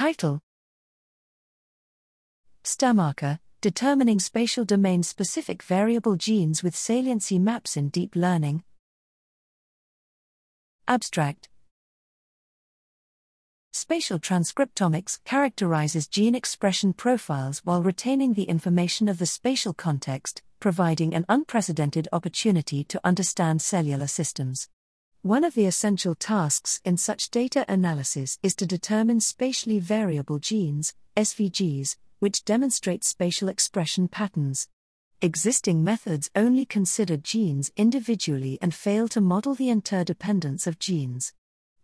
Title STAMarker Determining Spatial Domain Specific Variable Genes with Saliency Maps in Deep Learning. Abstract Spatial transcriptomics characterizes gene expression profiles while retaining the information of the spatial context, providing an unprecedented opportunity to understand cellular systems. One of the essential tasks in such data analysis is to determine spatially variable genes, SVGs, which demonstrate spatial expression patterns. Existing methods only consider genes individually and fail to model the interdependence of genes.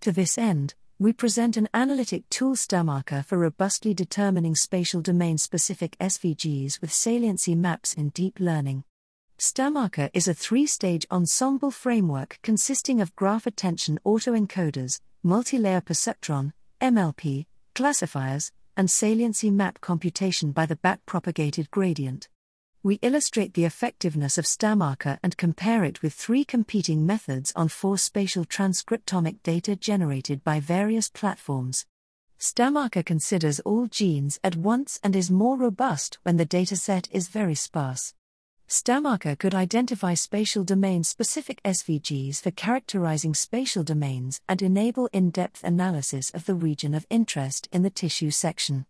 To this end, we present an analytic tool STAMarker for robustly determining spatial domain specific SVGs with saliency maps in deep learning. STAMarker is a three stage ensemble framework consisting of graph attention autoencoders, multi-layer perceptron, MLP, classifiers, and saliency map computation by the backpropagated gradient. We illustrate the effectiveness of STAMarker and compare it with three competing methods on four spatial transcriptomic data generated by various platforms. STAMarker considers all genes at once and is more robust when the dataset is very sparse. STAMarker could identify spatial domain specific SVGs for characterizing spatial domains and enable in depth analysis of the region of interest in the tissue section.